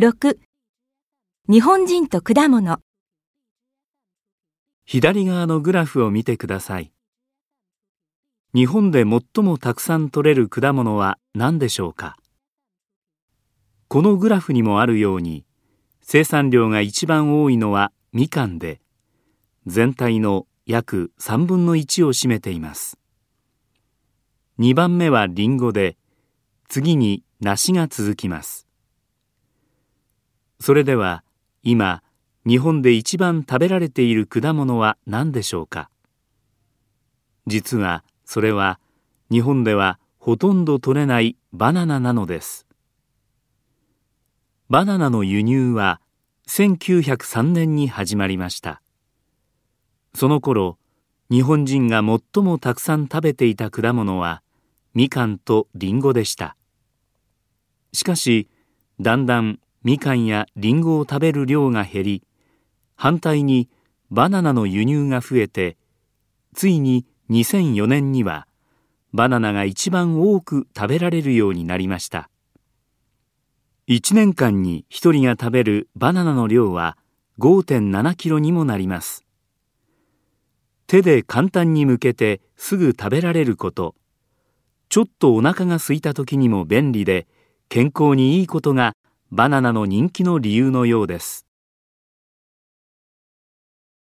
6日本人と果物左側のグラフを見てください。日本で最もたくさん取れる果物は何でしょうか？このグラフにもあるように、生産量が一番多いのはみかんで、全体の約3分の1を占めています。2番目はりんごで、次に梨が続きます。それでは今日本で一番食べられている果物は何でしょうか？実はそれは日本ではほとんど取れないバナナなのです。バナナの輸入は1903年に始まりました。その頃日本人が最もたくさん食べていた果物はみかんとりんごでした。しかしだんだんみかんやりんごを食べる量が減り反対にバナナの輸入が増えてついに2004年にはバナナが一番多く食べられるようになりました。1年間に1人が食べるバナナの量は5.7キロにもなります。手で簡単に剥けてすぐ食べられることちょっとお腹が空いた時にも便利で健康にいいことがバナナの人気の理由のようです。